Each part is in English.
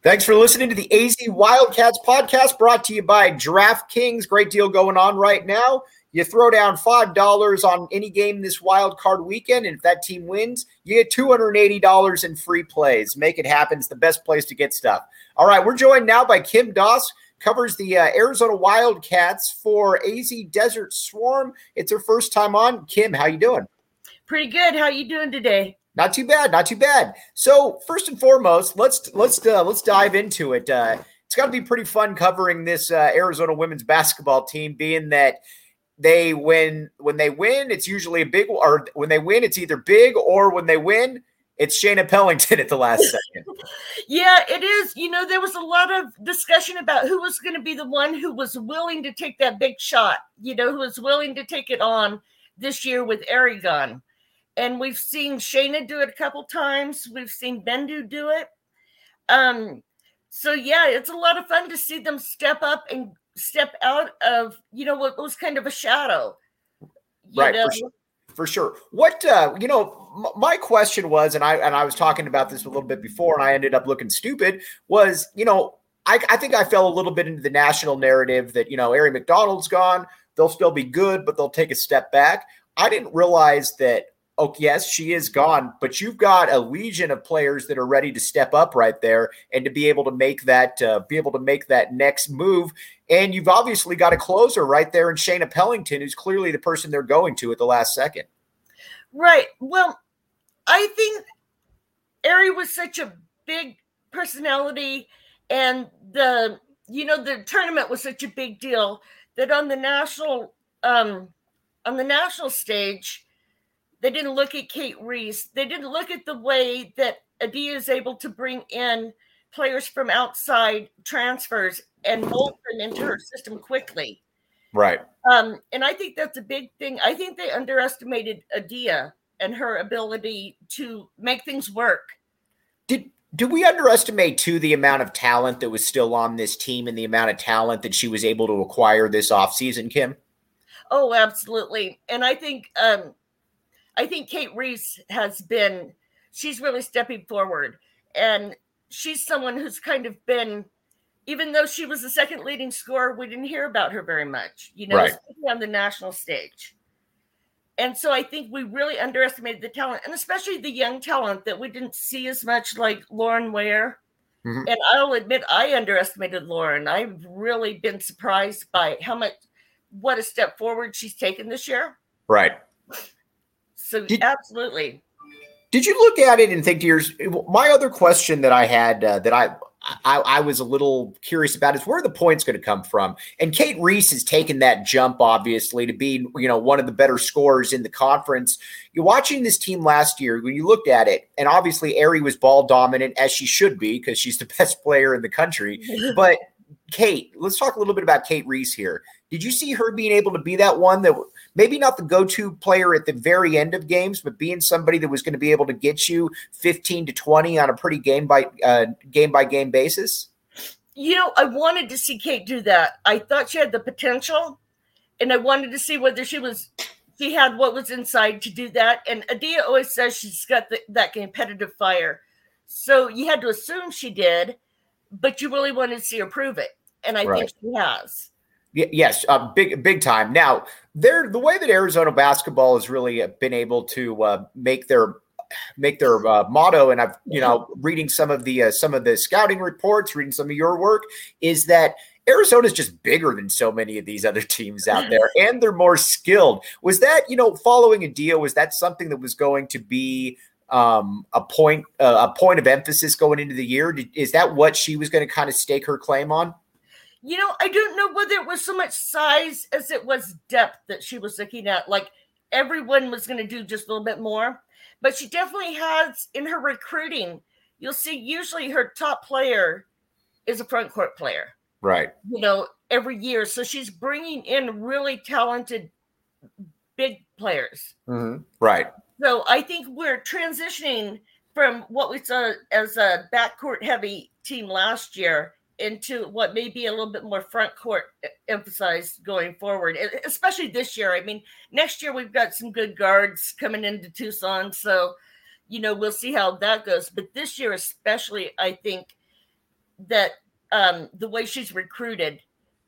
Thanks for listening to the AZ Wildcats podcast brought to you by DraftKings. Great deal going on right now. You throw down $5 on any game this wild card weekend, and if that team wins, you get $280 in free plays. Make it happen. It's the best place to get stuff. All right, we're joined now by Kim Doss, covers the uh, Arizona Wildcats for AZ Desert Swarm. It's her first time on. Kim, how you doing? Pretty good. How you doing today? Not too bad, not too bad. So first and foremost, let's let's uh, let's dive into it. Uh, it's got to be pretty fun covering this uh, Arizona women's basketball team, being that they win when they win, it's usually a big or when they win, it's either big or when they win, it's Shaina Pellington at the last second. yeah, it is. You know, there was a lot of discussion about who was going to be the one who was willing to take that big shot. You know, who was willing to take it on this year with Aragon and we've seen Shaina do it a couple times. We've seen Bendu do it. Um, so yeah, it's a lot of fun to see them step up and step out of you know what was kind of a shadow. right. For sure. for sure. What uh, you know, m- my question was, and I and I was talking about this a little bit before, and I ended up looking stupid. Was you know, I, I think I fell a little bit into the national narrative that you know, Aari McDonald's gone. They'll still be good, but they'll take a step back. I didn't realize that oh yes she is gone but you've got a legion of players that are ready to step up right there and to be able to make that uh, be able to make that next move. And you've obviously got a closer right there in Shaina Pellington who's clearly the person they're going to at the last second. Right. Well I think Aari was such a big personality and the you know the tournament was such a big deal that on the national um on the national stage they didn't look at Kate Reese. They didn't look at the way that Adia is able to bring in players from outside transfers and mold them into her system quickly. Right. Um, and I think that's a big thing. I think they underestimated Adia and her ability to make things work. Did do we underestimate too the amount of talent that was still on this team and the amount of talent that she was able to acquire this offseason, Kim? Oh, absolutely. And I think um, I think Kate Reese has been, she's really stepping forward. And she's someone who's kind of been, even though she was the second leading scorer, we didn't hear about her very much, you know, right. on the national stage. And so I think we really underestimated the talent, and especially the young talent that we didn't see as much, like Lauren Ware. Mm-hmm. And I'll admit, I underestimated Lauren. I've really been surprised by how much, what a step forward she's taken this year. Right. So did, absolutely. Did you look at it and think to yours? My other question that I had uh, that I, I, I was a little curious about is where the points going to come from. And Kate Reese has taken that jump, obviously, to be you know one of the better scorers in the conference. You're watching this team last year when you looked at it, and obviously Aari was ball dominant as she should be because she's the best player in the country. but Kate, let's talk a little bit about Kate Reese here. Did you see her being able to be that one that maybe not the go-to player at the very end of games, but being somebody that was going to be able to get you 15 to 20 on a pretty game by uh, game by game basis? You know, I wanted to see Kate do that. I thought she had the potential, and I wanted to see whether she was she had what was inside to do that. And Adia always says she's got the, that competitive fire, so you had to assume she did, but you really wanted to see her prove it, and I right. think she has. Yes, uh, big big time. Now, there the way that Arizona basketball has really uh, been able to uh, make their make their uh, motto, and I've you know reading some of the uh, some of the scouting reports, reading some of your work, is that Arizona's just bigger than so many of these other teams out there, and they're more skilled. Was that you know following a deal? Was that something that was going to be um, a point uh, a point of emphasis going into the year? Did, is that what she was going to kind of stake her claim on? You know, I don't know whether it was so much size as it was depth that she was looking at. Like everyone was going to do just a little bit more, but she definitely has in her recruiting. You'll see usually her top player is a front court player. Right. You know, every year. So she's bringing in really talented big players. Mm-hmm. Right. So I think we're transitioning from what we saw as a backcourt heavy team last year into what may be a little bit more front court emphasized going forward, especially this year. I mean, next year we've got some good guards coming into Tucson. So, you know, we'll see how that goes. But this year, especially, I think that um, the way she's recruited,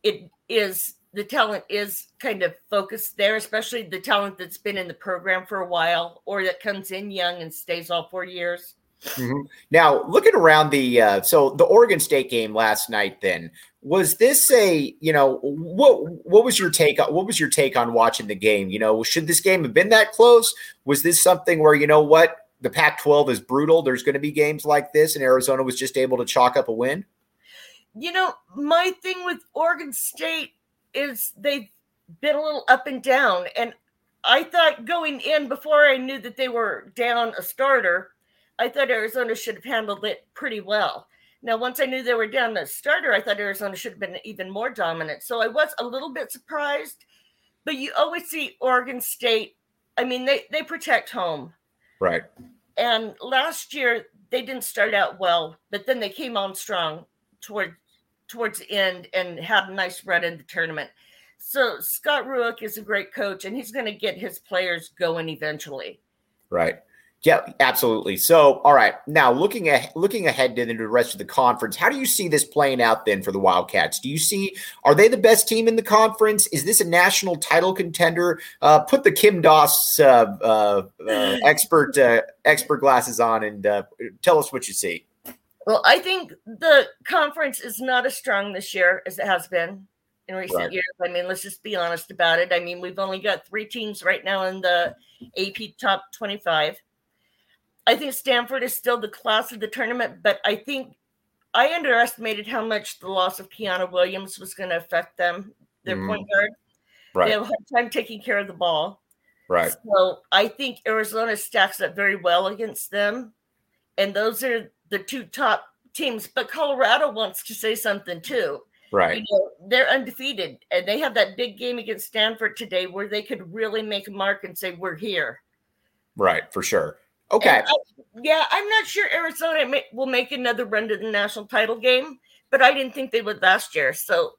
it is the talent is kind of focused there, especially the talent that's been in the program for a while or that comes in young and stays all four years. Mm-hmm. Now, looking around the uh, so the Oregon State game last night, then was this a you know what what was your take on what was your take on watching the game? You know, should this game have been that close? Was this something where you know what the Pac-12 is brutal? There's going to be games like this, and Arizona was just able to chalk up a win. You know, my thing with Oregon State is they've been a little up and down, and I thought going in before I knew that they were down a starter I thought Arizona should have handled it pretty well. Now, once I knew they were down the starter, I thought Arizona should have been even more dominant. So I was a little bit surprised. But you always see Oregon State. I mean, they they protect home, right? And last year they didn't start out well, but then they came on strong toward towards the end and had a nice run in the tournament. So Scott Rueck is a great coach, and he's going to get his players going eventually. Right. Yeah, absolutely. So, all right, now looking at looking ahead into the rest of the conference, how do you see this playing out then for the Wildcats? Do you see are they the best team in the conference? Is this a national title contender? Uh, put the Kim Doss uh, uh, uh expert uh, expert glasses on and uh, tell us what you see. Well, I think the conference is not as strong this year as it has been in recent right. years. I mean, let's just be honest about it. I mean, we've only got three teams right now in the AP top twenty-five I think Stanford is still the class of the tournament, but I think I underestimated how much the loss of Kiana Williams was going to affect them, their mm. point guard. Right. They have a hard time taking care of the ball. Right. So I think Arizona stacks up very well against them. And those are the two top teams. But Colorado wants to say something too. Right. You know, they're undefeated. And they have that big game against Stanford today where they could really make a mark and say, we're here. Right, for sure. Okay. I, yeah, I'm not sure Arizona may, will make another run to the national title game, but I didn't think they would last year. So,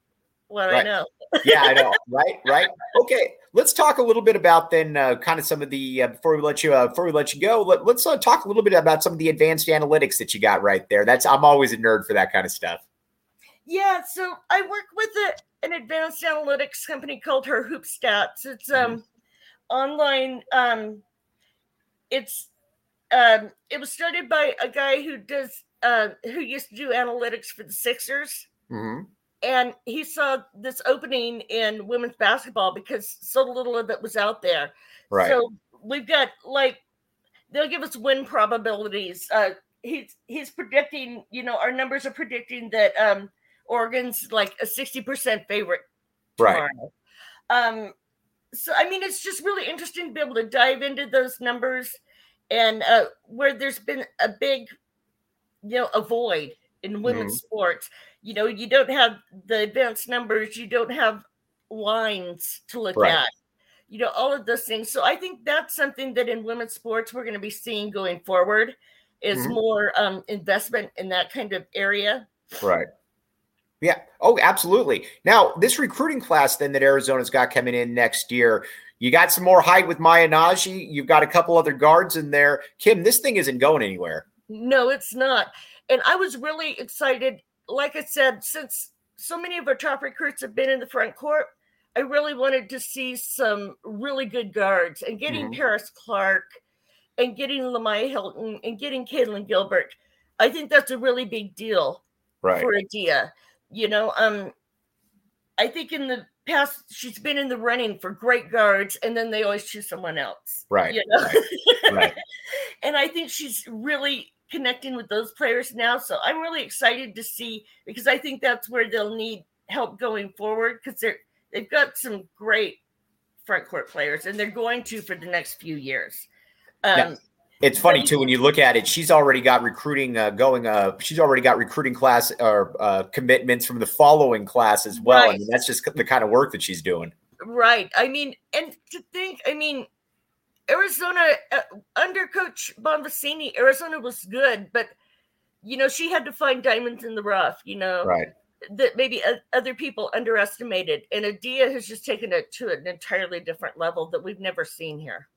what right. I know. yeah, I know. Right, right. Okay, let's talk a little bit about then, uh, kind of some of the uh, before we let you uh, before we let you go. Let, us uh, talk a little bit about some of the advanced analytics that you got right there. That's I'm always a nerd for that kind of stuff. Yeah, so I work with a, an advanced analytics company called Her Hoop Stats. It's um mm-hmm. online. Um, it's um, it was started by a guy who does uh, who used to do analytics for the Sixers, mm-hmm. and he saw this opening in women's basketball because so little of it was out there. Right. So we've got like they'll give us win probabilities. Uh, he's he's predicting, you know, our numbers are predicting that um, Oregon's like a sixty percent favorite. Tomorrow. Right. Um. So I mean, it's just really interesting to be able to dive into those numbers and uh, where there's been a big, you know, a void in women's mm-hmm. sports. You know, you don't have the advanced numbers, you don't have lines to look right. at, you know, all of those things. So I think that's something that in women's sports we're going to be seeing going forward is mm-hmm. more um, investment in that kind of area. Right. Yeah. Oh, absolutely. Now, this recruiting class then that Arizona's got coming in next year, you got some more height with Maya Nnaji. You've got a couple other guards in there. Kim, this thing isn't going anywhere. No, it's not. And I was really excited. Like I said, since so many of our top recruits have been in the front court, I really wanted to see some really good guards and getting mm-hmm. Paris Clark and getting Lemyah Hylton and getting Caitlin Gilbert. I think that's a really big deal right. for Adia. You know, um, I think in the past she's been in the running for great guards, and then they always choose someone else. Right. You know? right. and I think she's really connecting with those players now. So I'm really excited to see because I think that's where they'll need help going forward because they're they've got some great front court players and they're going to for the next few years. Um. It's funny too when you look at it. She's already got recruiting uh, going. Uh, she's already got recruiting class or uh, commitments from the following class as well. Right. I mean, that's just the kind of work that she's doing. Right. I mean, and to think, I mean, Arizona uh, under Coach Bonvicini, Arizona was good, but you know she had to find diamonds in the rough. You know, right? That maybe other people underestimated, and Adia has just taken it to an entirely different level that we've never seen here.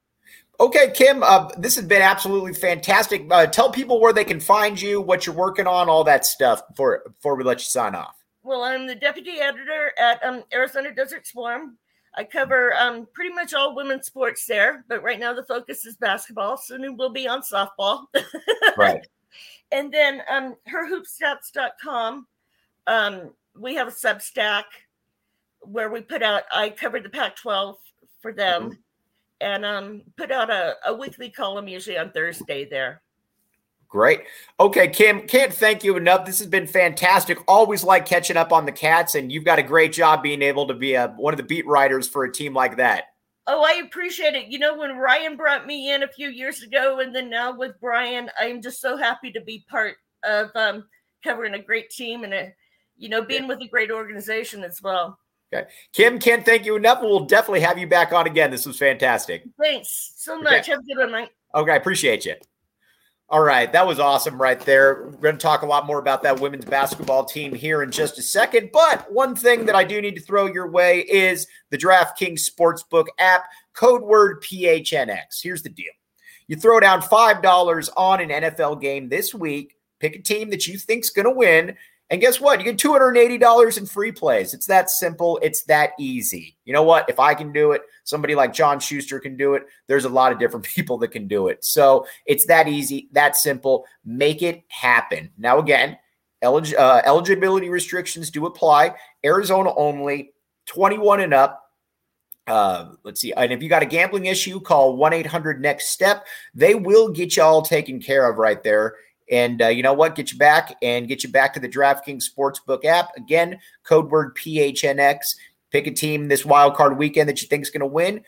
Okay, Kim, uh, this has been absolutely fantastic. Uh, tell people where they can find you, what you're working on, all that stuff before before we let you sign off. Well, I'm the deputy editor at um, Arizona Desert Swarm. I cover um, pretty much all women's sports there, but right now the focus is basketball. Soon we'll be on softball. right. And then um, herhoopstats.com. Um, we have a Substack where we put out, I covered the Pac 12 for them. Mm-hmm and um, put out a, a weekly column usually on Thursday there. Great. Okay, Kim, can't thank you enough. This has been fantastic. Always like catching up on the Cats, and you've got a great job being able to be a, one of the beat writers for a team like that. Oh, I appreciate it. You know, when Ryan brought me in a few years ago, and then now with Brian, I'm just so happy to be part of um, covering a great team and a, you know, being with a great organization as well. Okay. Kim, can't thank you enough. We'll definitely have you back on again. This was fantastic. Thanks so much. Okay. Have a good one, Mike. Okay, I appreciate you. All right, that was awesome right there. We're going to talk a lot more about that women's basketball team here in just a second. But one thing that I do need to throw your way is the DraftKings Sportsbook app, code word PHNX. Here's the deal you throw down $5 on an NFL game this week, pick a team that you think's going to win, and guess what? You get $280 in free plays. It's that simple. It's that easy. You know what? If I can do it, somebody like John Schuster can do it. There's a lot of different people that can do it. So it's that easy, that simple. Make it happen. Now, again, elig- uh, eligibility restrictions do apply. Arizona only, 21 and up. Uh, let's see. And if you got a gambling issue, call 1 800 Next Step. They will get you all taken care of right there. And uh, you know what? Get you back and get you back to the DraftKings Sportsbook app. Again, code word PHNX. Pick a team this wild card weekend that you think is going to win.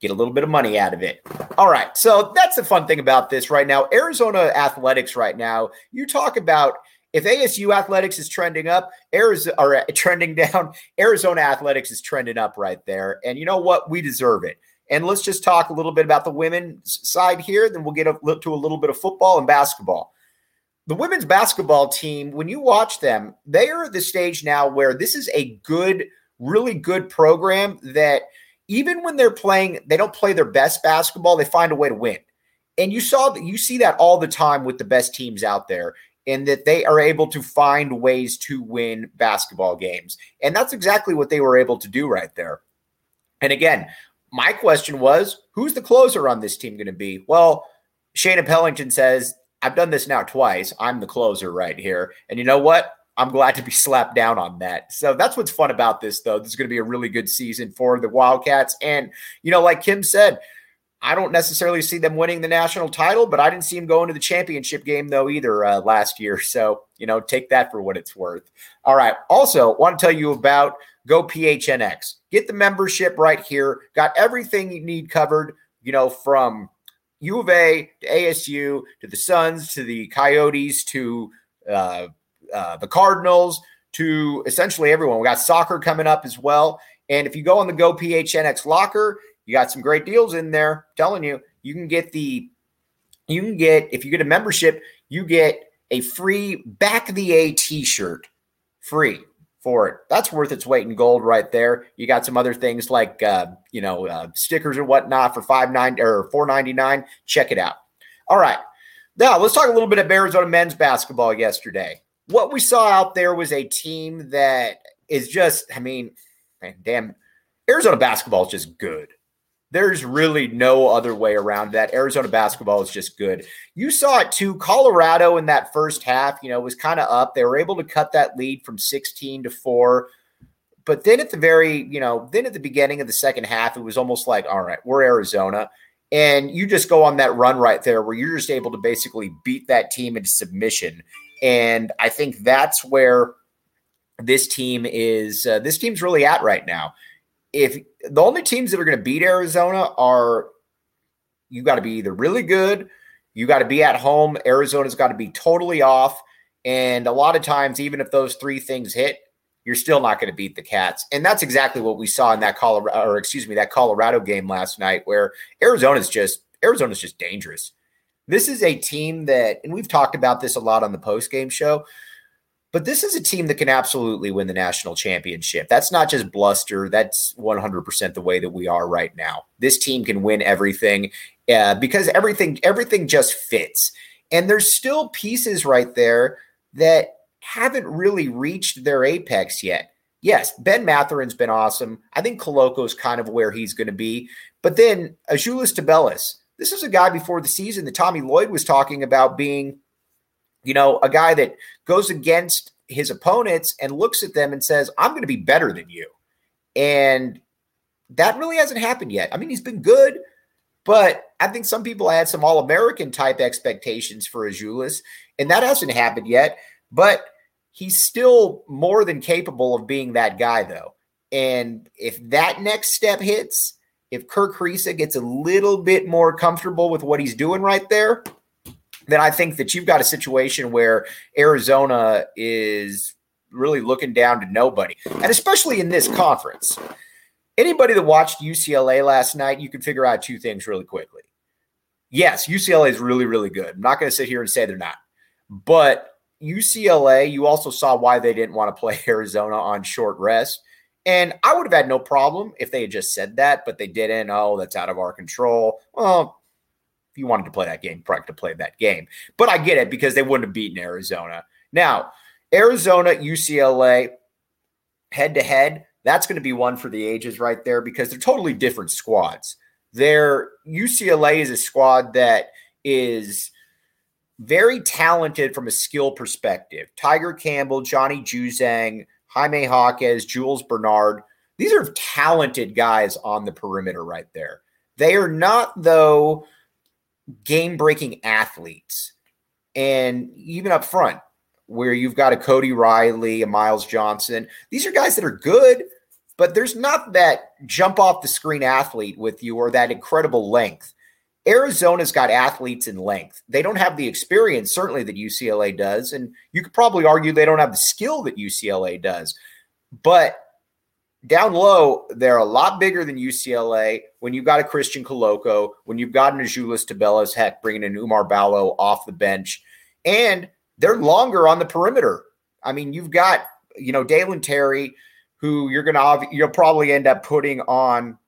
Get a little bit of money out of it. All right. So that's the fun thing about this right now. Arizona athletics right now, you talk about if ASU athletics is trending up, Arizona uh, trending down, Arizona athletics is trending up right there. And you know what? We deserve it. And let's just talk a little bit about the women's side here. Then we'll get to a little bit of football and basketball the women's basketball team, when you watch them, they are at the stage now where this is a good, really good program that even when they're playing, they don't play their best basketball, they find a way to win. And you saw that you see that all the time with the best teams out there, and that they are able to find ways to win basketball games. And that's exactly what they were able to do right there. And again, my question was, who's the closer on this team going to be? Well, Shaina Pellington says I've done this now twice. I'm the closer right here. And you know what? I'm glad to be slapped down on that. So that's what's fun about this, though. This is going to be a really good season for the Wildcats. And, you know, like Kim said, I don't necessarily see them winning the national title, but I didn't see them going to the championship game, though, either uh, last year. So, you know, take that for what it's worth. All right. Also, want to tell you about Go PHNX. Get the membership right here. Got everything you need covered, you know, from U of A to ASU to the Suns to the Coyotes to uh, uh, the Cardinals to essentially everyone. We got soccer coming up as well. And if you go on the Go PHNX locker, you got some great deals in there. I'm telling you, you can get the, you can get, if you get a membership, you get a free back the A t shirt free for it. That's worth its weight in gold right there. You got some other things like uh, you know uh, stickers and whatnot for five nine or four ninety nine. Check it out. All right, now let's talk a little bit of Arizona men's basketball yesterday. What we saw out there was a team that is just, I mean, man, damn, Arizona basketball is just good. There's really no other way around that. Arizona basketball is just good. You saw it too. Colorado in that first half, you know, was kind of up. They were able to cut that lead from 16 to 4. But then at the very, you know, then at the beginning of the second half, it was almost like, all right, we're Arizona. And you just go on that run right there where you're just able to basically beat that team into submission. And I think that's where this team is, uh, this team's really at right now if the only teams that are going to beat Arizona are you got to be either really good, you got to be at home, Arizona's got to be totally off, and a lot of times even if those three things hit, you're still not going to beat the Cats. And that's exactly what we saw in that Colorado or excuse me, that Colorado game last night where Arizona's just Arizona's just dangerous. This is a team that and we've talked about this a lot on the post game show. But this is a team that can absolutely win the national championship. That's not just bluster. That's 100% the way that we are right now. This team can win everything uh, because everything everything just fits. And there's still pieces right there that haven't really reached their apex yet. Yes, Ben Mathurin's been awesome. I think Koloko's kind of where he's going to be. But then Azuolas Tubelis, this is a guy before the season that Tommy Lloyd was talking about being you know, a guy that goes against his opponents and looks at them and says, I'm going to be better than you. And that really hasn't happened yet. I mean, he's been good, but I think some people had some All American type expectations for Azuolas, and that hasn't happened yet. But he's still more than capable of being that guy, though. And if that next step hits, if Kerr Kriisa gets a little bit more comfortable with what he's doing right there, then I think that you've got a situation where Arizona is really looking down to nobody. And especially in this conference. Anybody that watched UCLA last night, you can figure out two things really quickly. Yes, UCLA is really, really good. I'm not going to sit here and say they're not. But UCLA, you also saw why they didn't want to play Arizona on short rest. And I would have had no problem if they had just said that, but they didn't. Oh, that's out of our control. Well, if you wanted to play that game, probably to play that game. But I get it because they wouldn't have beaten Arizona. Now, Arizona, UCLA, head to head, that's going to be one for the ages right there because they're totally different squads. Their UCLA is a squad that is very talented from a skill perspective. Tiger Campbell, Johnny Juzang, Jaime Jaquez, Jules Bernard. These are talented guys on the perimeter right there. They are not, though, game breaking athletes. And even up front, where you've got a Cody Riley, a Myles Johnson, these are guys that are good, but there's not that jump off the screen athlete with you or that incredible length. Arizona's got athletes in length. They don't have the experience, certainly, that UCLA does. And you could probably argue they don't have the skill that UCLA does. But down low, they're a lot bigger than UCLA. When you've got a Christian Koloko, when you've got an Azuolas Tubelis, heck, bringing an Oumar Ballo off the bench, and they're longer on the perimeter. I mean, you've got you know Dalen Terry, who you're gonna you'll probably end up putting on.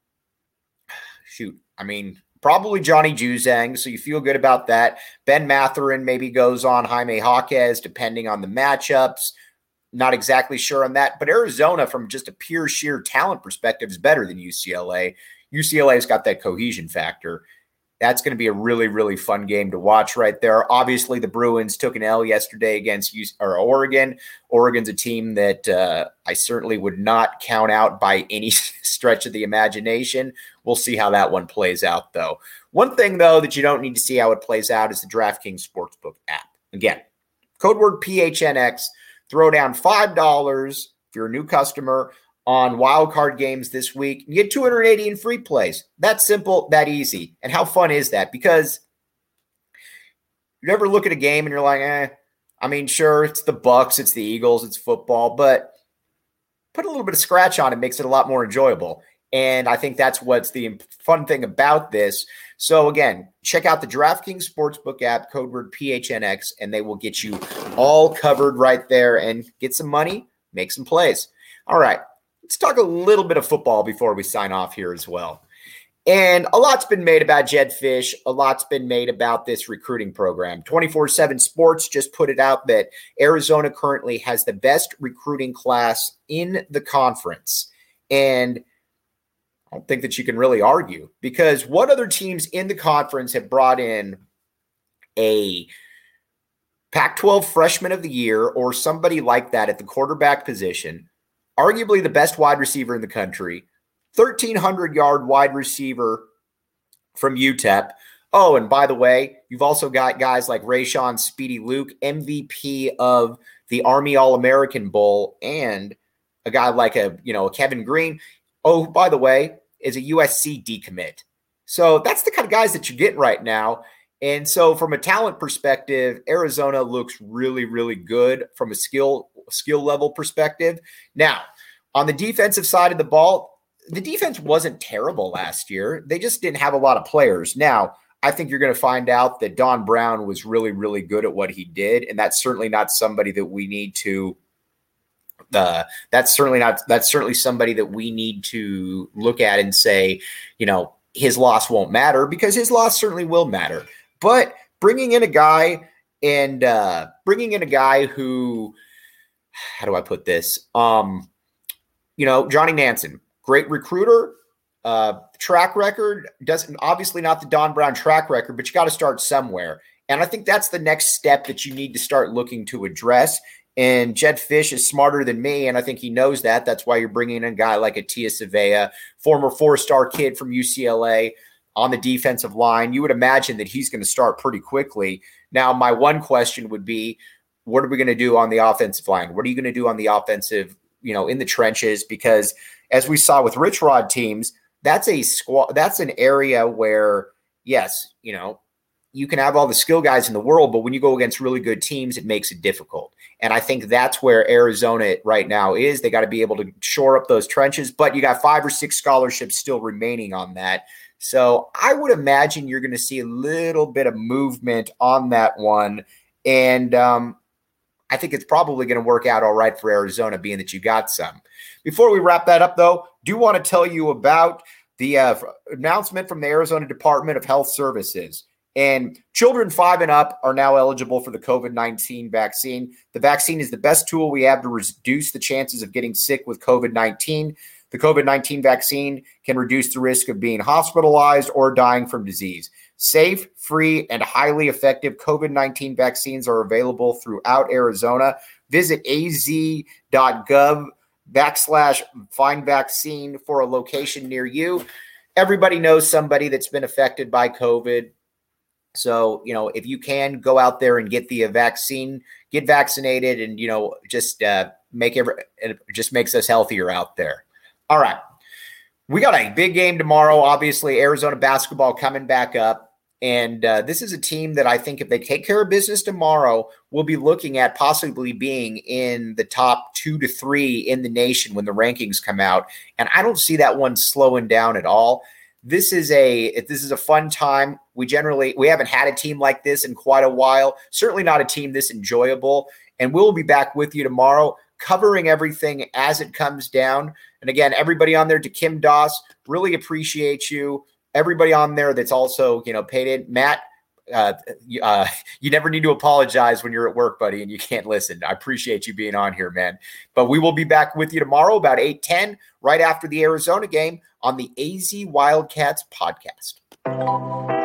Shoot, I mean, probably Johnny Juzang, so you feel good about that. Ben Mathurin maybe goes on Jaime Jaquez, depending on the matchups. Not exactly sure on that, but Arizona, from just a pure sheer talent perspective, is better than UCLA. UCLA's got that cohesion factor. That's going to be a really, really fun game to watch right there. Obviously, the Bruins took an L yesterday against UC, or Oregon. Oregon's a team that uh, I certainly would not count out by any stretch of the imagination. We'll see how that one plays out, though. One thing, though, that you don't need to see how it plays out is the DraftKings Sportsbook app. Again, code word PHNX Throw down $5 if you're a new customer on wildcard games this week. You get 280 in free plays. That simple, that easy. And how fun is that? Because you ever look at a game and you're like, eh, I mean, sure, it's the Bucks, it's the Eagles, it's football, but put a little bit of scratch on it makes it a lot more enjoyable. And I think that's what's the fun thing about this. So again, check out the DraftKings Sportsbook app, code word PHNX, and they will get you all covered right there and get some money, make some plays. All right, let's talk a little bit of football before we sign off here as well. And a lot's been made about Jedd Fisch. A lot's been made about this recruiting program. 24 7 Sports just put it out that Arizona currently has the best recruiting class in the conference. And I don't think that you can really argue because what other teams in the conference have brought in a Pac 12 freshman of the year or somebody like that at the quarterback position, arguably the best wide receiver in the country, 1,300 yard wide receiver from UTEP. Oh, and by the way, you've also got guys like Rayshon Speedy Luke, MVP of the Army All American Bowl, and a guy like a you know Kevin Green. Oh, by the way, is a USC decommit. So that's the kind of guys that you get right now. And so, from a talent perspective, Arizona looks really, really good from a skill skill level perspective. Now, on the defensive side of the ball, the defense wasn't terrible last year. They just didn't have a lot of players. Now, I think you're going to find out that Don Brown was really, really good at what he did, and that's certainly not somebody that we need to. Uh, that's certainly not. That's certainly somebody that we need to look at and say, you know, his loss won't matter because his loss certainly will matter. But bringing in a guy and uh, bringing in a guy who, how do I put this? Um, you know, Johnny Nansen, great recruiter, uh, track record doesn't obviously not the Don Brown track record, but you got to start somewhere. And I think that's the next step that you need to start looking to address. And Jedd Fisch is smarter than me, and I think he knows that. That's why you're bringing in a guy like Tia Savea, former four-star kid from UCLA, on the defensive line. You would imagine that he's going to start pretty quickly. Now, my one question would be, what are we going to do on the offensive line? What are you going to do on the offensive, you know, in the trenches? Because as we saw with Rich Rod teams, that's a squad. That's an area where, yes, you know, you can have all the skill guys in the world, but when you go against really good teams, it makes it difficult. And I think that's where Arizona right now is. They got to be able to shore up those trenches, but you got five or six scholarships still remaining on that. So I would imagine you're going to see a little bit of movement on that one. And um, I think it's probably going to work out all right for Arizona, being that you got some. Before we wrap that up, though, do want to tell you about the uh, announcement from the Arizona Department of Health Services. And children five and up are now eligible for the COVID 19 vaccine. The vaccine is the best tool we have to reduce the chances of getting sick with COVID 19. The COVID 19 vaccine can reduce the risk of being hospitalized or dying from disease. Safe, free, and highly effective COVID 19 vaccines are available throughout Arizona. Visit az.gov backslash find vaccine for a location near you. Everybody knows somebody that's been affected by COVID. So, you know, if you can go out there and get the vaccine, get vaccinated and, you know, just uh, make every, it just makes us healthier out there. All right. We got a big game tomorrow. Obviously, Arizona basketball coming back up. And uh, this is a team that I think if they take care of business tomorrow, we'll be looking at possibly being in the top two to three in the nation when the rankings come out. And I don't see that one slowing down at all. This is a this is a fun time. We generally we haven't had a team like this in quite a while. Certainly not a team this enjoyable. And we'll be back with you tomorrow, covering everything as it comes down. And again, everybody on there to Kim Doss, really appreciate you everybody on there that's also you know paid in. Matt, uh, uh, you never need to apologize when you're at work, buddy, and you can't listen. I appreciate you being on here, man. But we will be back with you tomorrow about 8 10, right after the Arizona game on the AZ Wildcats podcast.